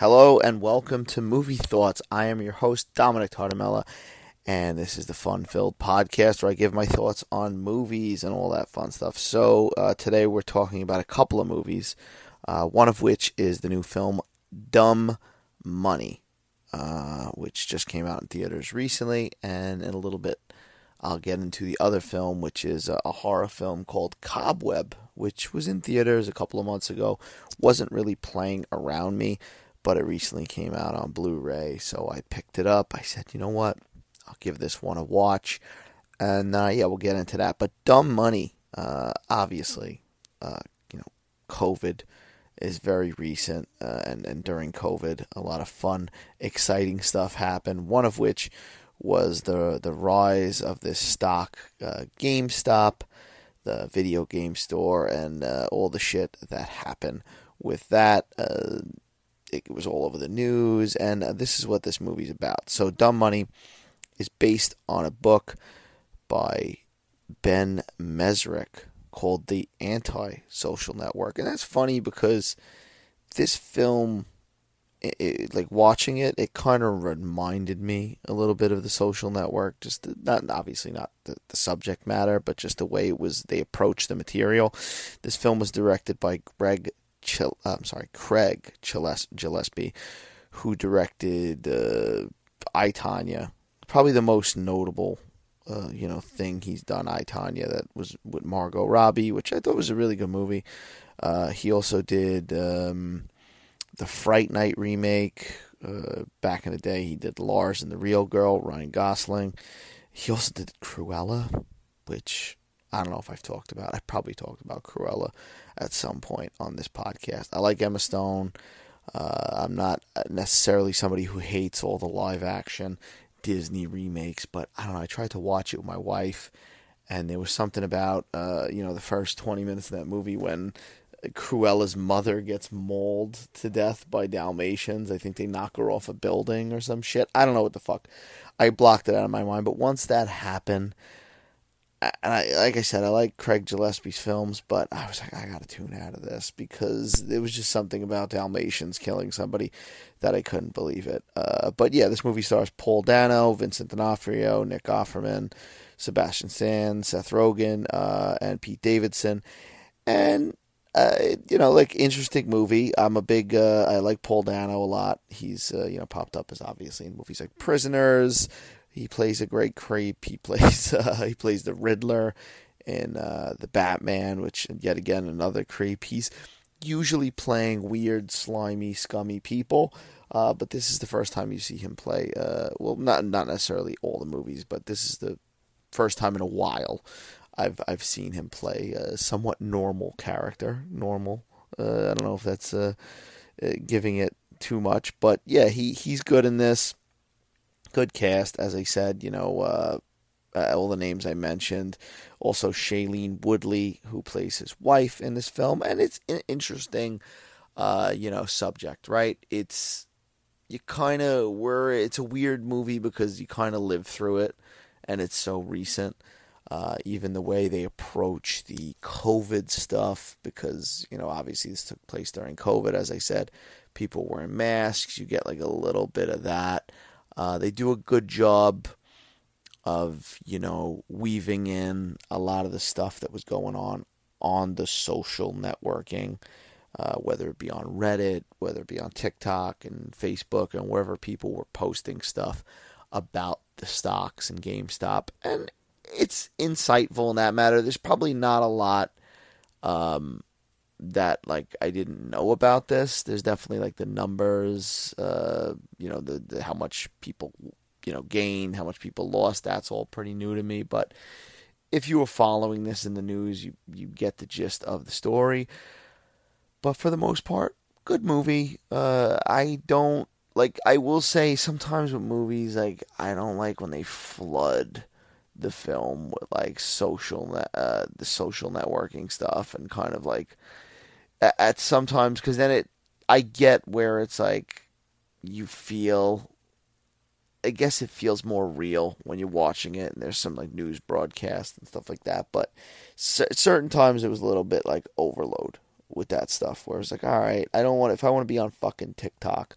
Hello and welcome to Movie Thoughts. I am your host, Dominick Tartamella, and this is the fun filled podcast where I give my thoughts on movies and all that fun stuff. So, uh, today we're talking about a couple of movies, uh, one of which is the new film Dumb Money, uh, which just came out in theaters recently, and in a little bit I'll get into the other film, which is a horror film called Cobweb, which was in theaters a couple of months ago. Wasn't really playing around me but it recently came out on Blu-ray, so I picked it up. I said, you know what, I'll give this one a watch, and uh, yeah, we'll get into that. But Dumb Money, uh, obviously, uh, you know, COVID is very recent, uh, and and during COVID, a lot of fun, exciting stuff happened. One of which was the the rise of this stock uh, GameStop, the video game store, and uh, all the shit that happened with that it was all over the news, and uh, this is what this movie's about. So, Dumb Money is based on a book by Ben Mezrich called The Anti Social Network. And that's funny because this film, it, it, like watching it, it kind of reminded me a little bit of The Social Network. Just the, not obviously not the, the subject matter, but just the way it was they approached the material. This film was directed by Greg Chil- I'm sorry, Craig Gillespie, who directed uh, I Tonya, probably the most notable, uh, you know, thing he's done. I Tonya that was with Margot Robbie, which I thought was a really good movie. Uh, he also did um, the Fright Night remake. Uh, back in the day, he did Lars and the Real Girl, Ryan Gosling. He also did Cruella, which I don't know if I've talked about. I probably talked about Cruella at some point on this podcast. I like Emma Stone. Uh, I'm not necessarily somebody who hates all the live action Disney remakes, but I don't know. I tried to watch it with my wife, and there was something about uh, you know the first 20 minutes of that movie when Cruella's mother gets mauled to death by Dalmatians. I think they knock her off a building or some shit. I don't know what the fuck. I blocked it out of my mind, but once that happened and I, like I said, I like Craig Gillespie's films, but I was like, I gotta tune out of this because there was just something about Dalmatians killing somebody that I couldn't believe it. Uh, but yeah, this movie stars Paul Dano, Vincent D'Onofrio, Nick Offerman, Sebastian Stan, Seth Rogen, uh, and Pete Davidson, and uh, you know, like interesting movie. I'm a big, uh, I like Paul Dano a lot. He's uh, you know popped up as obviously in movies like Prisoners, he plays a great creep. He plays uh, he plays the Riddler in uh, the Batman, which yet again another creep. He's usually playing weird, slimy, scummy people. Uh, but this is the first time you see him play. Uh, well, not not necessarily all the movies, but this is the first time in a while I've I've seen him play a somewhat normal character. Normal. Uh, I don't know if that's uh, giving it too much, but yeah, he he's good in this good cast, as I said. You know, uh, uh, all the names I mentioned. Also, Shailene Woodley, who plays his wife in this film, and it's an interesting, uh, you know, subject. Right? It's you kind of were. It's a weird movie because you kind of live through it, and it's so recent. Uh, even the way they approach the COVID stuff, because you know, obviously this took place during COVID. As I said, people wearing masks. You get like a little bit of that. Uh, they do a good job of, you know, weaving in a lot of the stuff that was going on on the social networking, uh, whether it be on Reddit, whether it be on TikTok and Facebook, and wherever people were posting stuff about the stocks and GameStop. And it's insightful in that matter. There's probably not a lot um, that like I didn't know about this. There's definitely like the numbers, uh, you know, the, the how much people you know gained, how much people lost. That's all pretty new to me. But if you were following this in the news, you you get the gist of the story. But for the most part, good movie. Uh, I don't like. I will say sometimes with movies, like I don't like when they flood the film with like social uh, the social networking stuff and kind of like at sometimes because then it I get where it's like you feel I guess it feels more real when you're watching it and there's some like news broadcast and stuff like that but c- certain times it was a little bit like overload with that stuff. Where it's like, all right, I don't want if I want to be on fucking TikTok,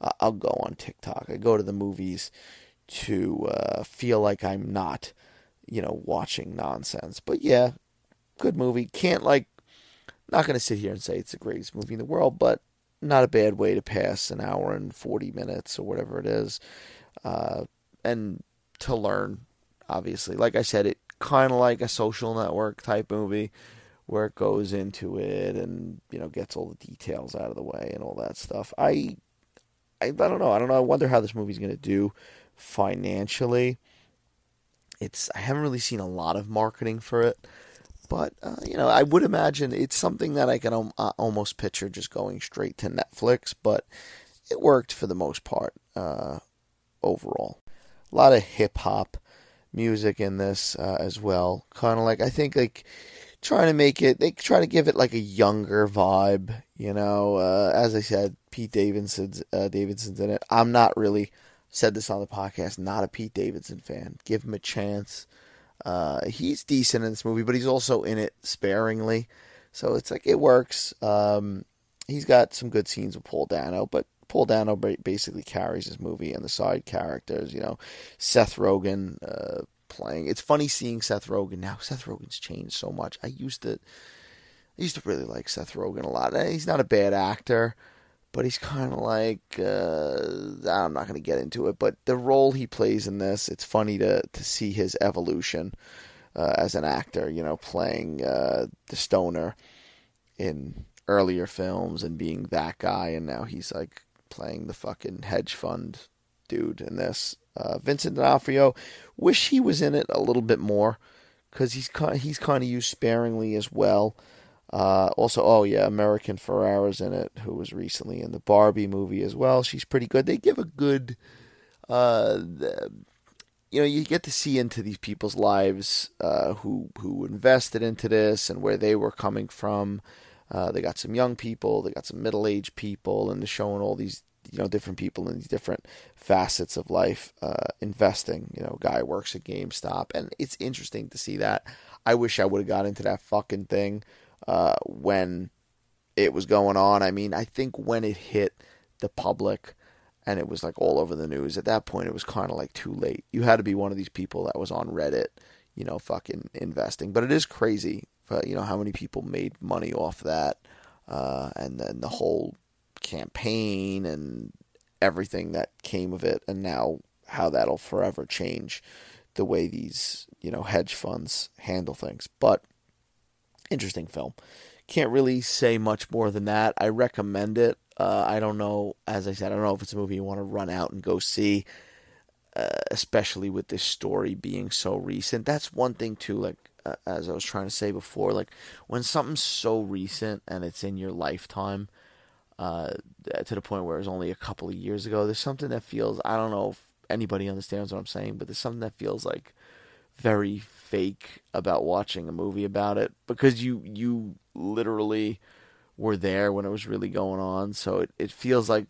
uh, I'll go on TikTok. I go to the movies to uh, feel like I'm not, you know, watching nonsense. But yeah, good movie. Can't like, not gonna sit here and say it's the greatest movie in the world, but not a bad way to pass an hour and forty minutes or whatever it is, uh, and to learn. Obviously, like I said, it kind of like a social network type movie where it goes into it and you know gets all the details out of the way and all that stuff. I I, I don't know. I don't know. I wonder how this movie's going to do financially. It's I haven't really seen a lot of marketing for it, but uh, you know I would imagine it's something that I can um, uh, almost picture just going straight to Netflix. But it worked for the most part uh, overall. A lot of hip hop music in this uh, as well. Kind of like I think like trying to make it. They try to give it like a younger vibe. You know, uh, as I said, Pete Davidson's uh, Davidson's in it. I'm not really said this on the podcast. Not a Pete Davidson fan. Give him a chance. Uh, he's decent in this movie, but he's also in it sparingly. So it's like it works. Um, he's got some good scenes with Paul Dano, but Paul Dano basically carries his movie and the side characters. You know, Seth Rogen uh, playing. It's funny seeing Seth Rogen now. Seth Rogen's changed so much. I used to, I used to really like Seth Rogen a lot. He's not a bad actor but he's kind of like uh, I'm not going to get into it. But the role he plays in this, it's funny to to see his evolution uh, as an actor. You know, playing uh, the stoner in earlier films and being that guy, and now he's like playing the fucking hedge fund dude in this. Uh, Vincent D'Onofrio, wish he was in it a little bit more because he's he's kind of used sparingly as well. Uh, also, oh yeah, America Ferrera's in it, who was recently in the Barbie movie as well. She's pretty good. They give a good, uh, you know, you get to see into these people's lives uh, who who invested into this and where they were coming from. Uh, they got some young people, they got some middle aged people, and they're showing all these you know different people in these different facets of life uh, investing. You know, guy works at GameStop, and it's interesting to see that. I wish I would have got into that fucking thing uh, when it was going on. I mean, I think when it hit the public and it was like all over the news, at that point it was kind of like too late. You had to be one of these people that was on Reddit, you know, fucking investing. But it is crazy, uh, you know, how many people made money off that, uh, and then the whole campaign and everything that came of it, and now how that'll forever change the way these, you know, hedge funds handle things. But interesting film. Can't really say much more than that. I recommend it. Uh, I don't know, as I said, I don't know if it's a movie you want to run out and go see, uh, especially with this story being so recent. That's one thing too. Like uh, as I was trying to say before, like when something's so recent and it's in your lifetime, uh, to the point where it's only a couple of years ago, there's something that feels. I don't know if anybody understands what I'm saying, but there's something that feels like very fake about watching a movie about it because you you literally were there when it was really going on. So it, it feels like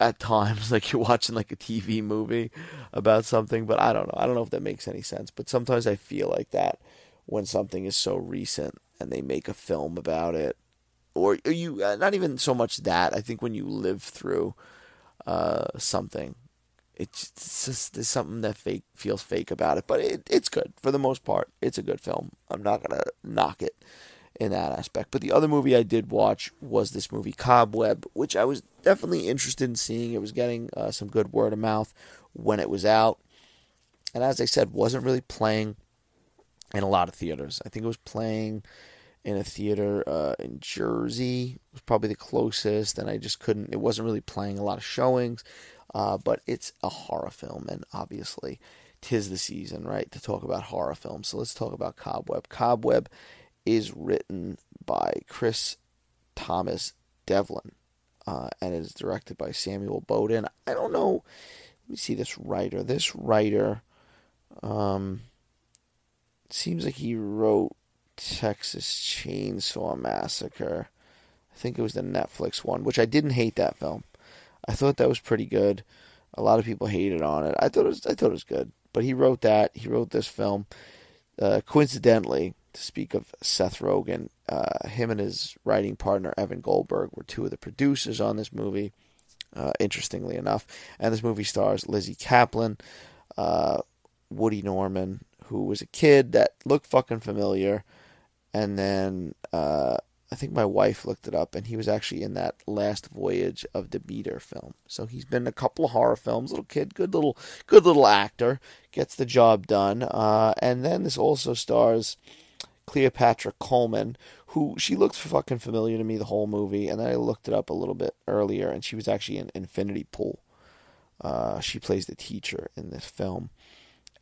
at times like you're watching like a TV movie about something, but I don't know. I don't know if that makes any sense, but sometimes I feel like that when something is so recent and they make a film about it or you uh, not even so much that. I think when you live through uh, something it's just there's something that fake feels fake about it, but it, it's good for the most part. It's a good film. I'm not gonna knock it in that aspect. But the other movie I did watch was this movie Cobweb, which I was definitely interested in seeing. It was getting uh, some good word of mouth when it was out, and as I said, wasn't really playing in a lot of theaters. I think it was playing in a theater uh, in Jersey. It was probably the closest, and I just couldn't. It wasn't really playing a lot of showings. Uh, but it's a horror film, and obviously, tis the season, right, to talk about horror films. So let's talk about Cobweb. Cobweb is written by Chris Thomas Devlin, uh, and it is directed by Samuel Bodin. I don't know. Let me see this writer. This writer, um, seems like he wrote Texas Chainsaw Massacre. I think it was the Netflix one, which I didn't hate that film. I thought that was pretty good. A lot of people hated on it. I thought it was I thought it was good. But he wrote that. He wrote this film. Uh, coincidentally, to speak of Seth Rogen. Uh, him and his writing partner Evan Goldberg were two of the producers on this movie. Uh, interestingly enough, and this movie stars Lizzy Caplan, uh, Woody Norman, who was a kid that looked fucking familiar, and then uh, I think my wife looked it up, and he was actually in that Last Voyage of Demeter film. So he's been in a couple of horror films. Little kid, good little, good little actor, gets the job done. Uh, and then this also stars Cleopatra Coleman, who she looked fucking familiar to me the whole movie, and then I looked it up a little bit earlier, and she was actually in Infinity Pool. Uh, she plays the teacher in this film,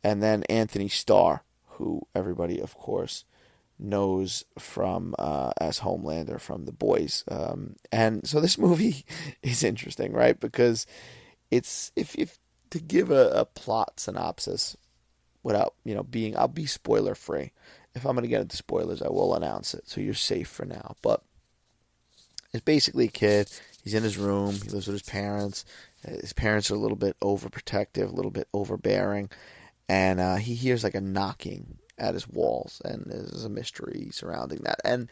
and then Anthony Starr, who everybody, of course knows from uh, as Homelander from The Boys. Um, and so this movie is interesting, right? Because it's if if to give a, a plot synopsis without you know being I'll be spoiler free. If I'm gonna get into spoilers, I will announce it, so you're safe for now. But it's basically a kid. He's in his room. He lives with his parents. His parents are a little bit overprotective, a little bit overbearing, and uh, he hears like a knocking at his walls, and there's a mystery surrounding that. And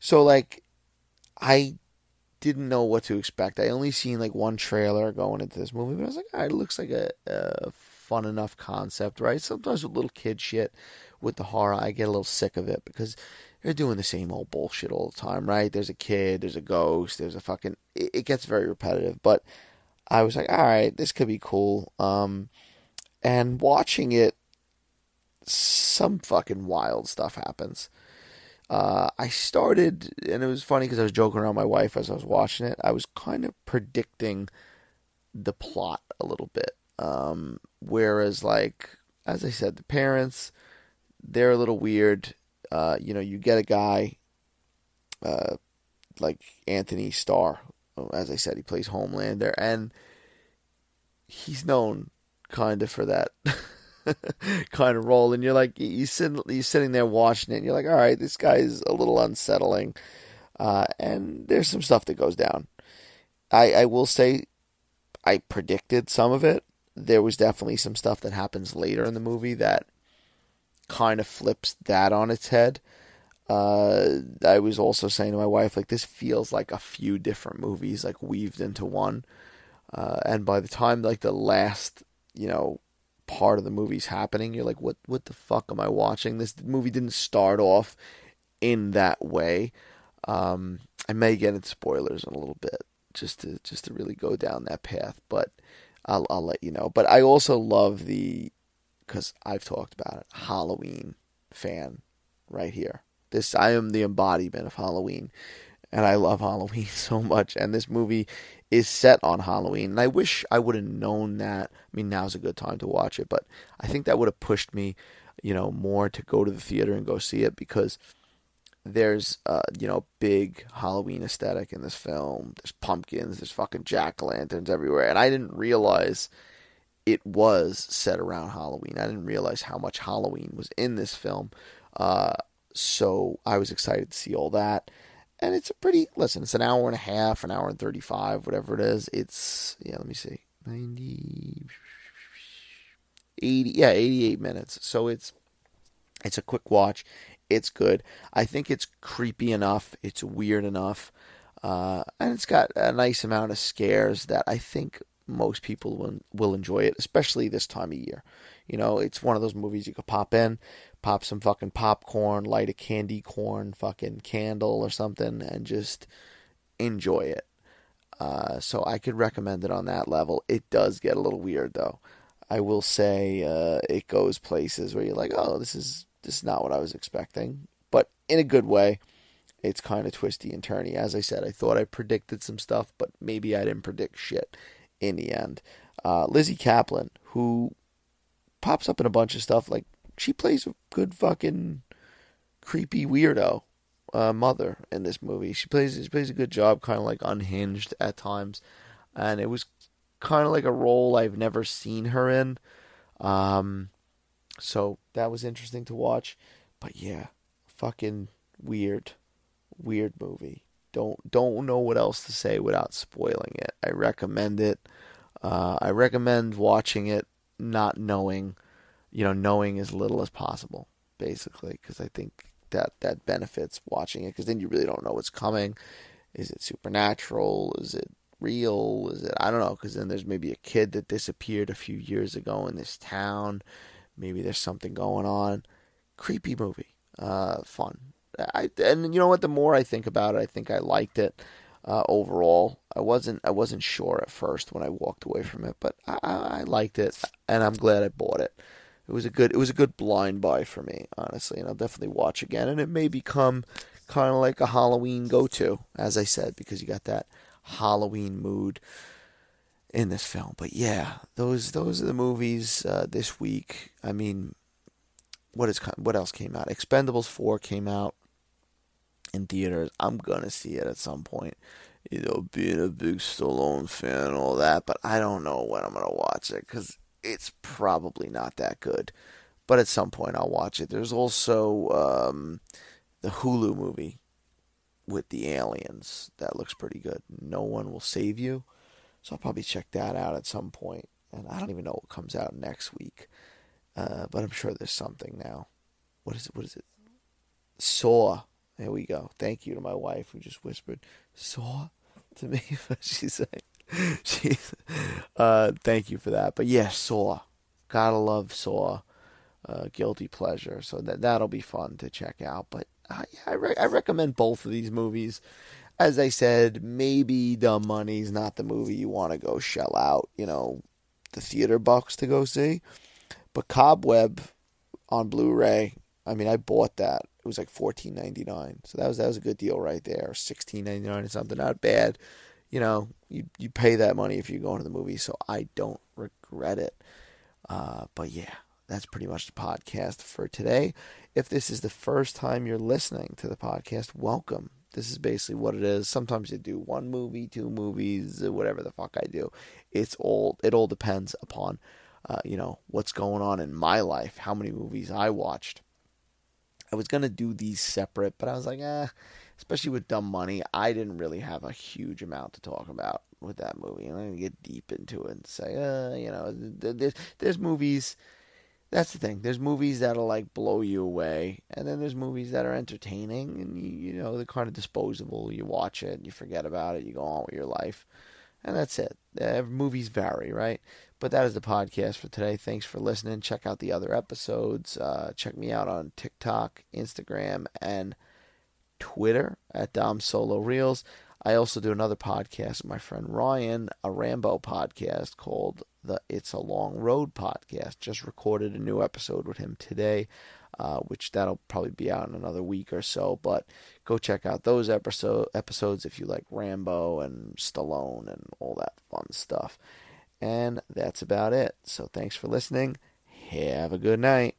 so, like, I didn't know what to expect. I only seen like one trailer going into this movie, but I was like, it looks like a, a fun enough concept, right? Sometimes with little kid shit, with the horror, I get a little sick of it because they're doing the same old bullshit all the time, right? There's a kid, there's a ghost, there's a fucking. It, it gets very repetitive, but I was like, all right, this could be cool. Um, and watching it some fucking wild stuff happens. Uh, I started, and it was funny because I was joking around my wife as I was watching it. I was kind of predicting the plot a little bit. Um, whereas, like, as I said, the parents, they're a little weird. Uh, you know, you get a guy uh, like Anthony Starr, as I said, he plays Homelander, and he's known kind of for that. kind of role, and you're like you sit you're sitting there watching it, and you're like, all right, this guy's a little unsettling, uh, and there's some stuff that goes down. I I will say, I predicted some of it. There was definitely some stuff that happens later in the movie that kind of flips that on its head. Uh, I was also saying to my wife, like, this feels like a few different movies, like, weaved into one. Uh, and by the time, like, the last, you know, part of the movie's happening, you're like, what what the fuck am I watching? This movie didn't start off in that way. Um, I may get into spoilers in a little bit, just to just to really go down that path, but I'll I'll let you know. But I also love the because I've talked about it Halloween fan right here. This I am the embodiment of Halloween, and I love Halloween so much. And this movie is set on Halloween. And I wish I would have known that. I mean, now's a good time to watch it, but I think that would have pushed me, you know, more to go to the theater and go see it because there's, uh, you know, big Halloween aesthetic in this film. There's pumpkins, there's fucking jack o' lanterns everywhere. And I didn't realize it was set around Halloween. I didn't realize how much Halloween was in this film. Uh, so I was excited to see all that and it's a pretty listen. It's an hour and a half, an hour and thirty five, whatever it is. It's yeah. Let me see, 90, 80, yeah, eighty eight minutes. So it's it's a quick watch. It's good. I think it's creepy enough. It's weird enough, uh, and it's got a nice amount of scares that I think most people will will enjoy it, especially this time of year. You know, it's one of those movies you could pop in, pop some fucking popcorn, light a candy corn fucking candle or something, and just enjoy it. Uh, so I could recommend it on that level. It does get a little weird though. I will say uh, it goes places where you're like, oh, this is this is not what I was expecting, but in a good way. It's kind of twisty and turny. As I said, I thought I predicted some stuff, but maybe I didn't predict shit in the end. Uh, Lizzy Caplan, who pops up in a bunch of stuff like she plays a good fucking creepy weirdo uh, mother in this movie. She plays she plays a good job, kind of like unhinged at times, and it was kind of like a role I've never seen her in. Um, so that was interesting to watch. But yeah, fucking weird, weird movie. Don't don't know what else to say without spoiling it. I recommend it. Uh, I recommend watching it not knowing you know, knowing as little as possible, basically, because I think that that benefits watching it because then you really don't know what's coming. Is it supernatural? Is it real? Is it I don't know because then there's maybe a kid that disappeared a few years ago in this town. Maybe there's something going on. Creepy movie. Uh, fun. I and you know what? The more I think about it, I think I liked it uh, overall. I wasn't I wasn't sure at first when I walked away from it, but I, I liked it, and I'm glad I bought it. It was a good it was a good blind buy for me, honestly, and I'll definitely watch again. And it may become kind of like a Halloween go to, as I said, because you got that Halloween mood in this film. But yeah, those those are the movies uh, this week. I mean, what is what else came out? Expendables four came out in theaters. I'm gonna see it at some point. You know, being a big Stallone fan and all that, but I don't know when I'm gonna watch it because it's probably not that good. But at some point I'll watch it. There's also um, the Hulu movie with the aliens that looks pretty good. No one will save you, so I'll probably check that out at some point. And I don't even know what comes out next week, uh, but I'm sure there's something now. What is it? What is it? Saw. There we go. Thank you to my wife who just whispered "saw" to me. she's like, uh, thank you for that. But yeah, Saw. Gotta love Saw. Uh, guilty pleasure. So that that'll be fun to check out. But uh, yeah, I, re- I recommend both of these movies. As I said, maybe Dumb Money's not the movie you want to go shell out, you know, the theater bucks to go see. But Cobweb on Blu-ray, I mean, I bought that. It was like fourteen ninety nine, so that was that was a good deal right there. Sixteen ninety nine or something, not bad. You know, you you pay that money if you go into the movie, so I don't regret it. Uh, but yeah, that's pretty much the podcast for today. If this is the first time you're listening to the podcast, welcome. This is basically what it is. Sometimes I do one movie, two movies, whatever the fuck I do. It's all it all depends upon, uh, you know, what's going on in my life, how many movies I watched. I was gonna do these separate, but I was like, eh, especially with Dumb Money, I didn't really have a huge amount to talk about with that movie. And I'm gonna get deep into it and say, uh, you know, there's there's movies. That's the thing. There's movies that'll like blow you away, and then there's movies that are entertaining, and you, you know they're kind of disposable. You watch it, you forget about it, you go on with your life, and that's it. Uh, movies vary, right? But that is the podcast for today. Thanks for listening. Check out the other episodes. Uh, check me out on TikTok, Instagram, and Twitter at Dom Solo Reels. I also do another podcast with my friend Ryan, a Rambo podcast called the It's a Long Road podcast. Just recorded a new episode with him today, uh, which that'll probably be out in another week or so. But go check out those episode episodes if you like Rambo and Stallone and all that fun stuff. And that's about it. So thanks for listening. Have a good night.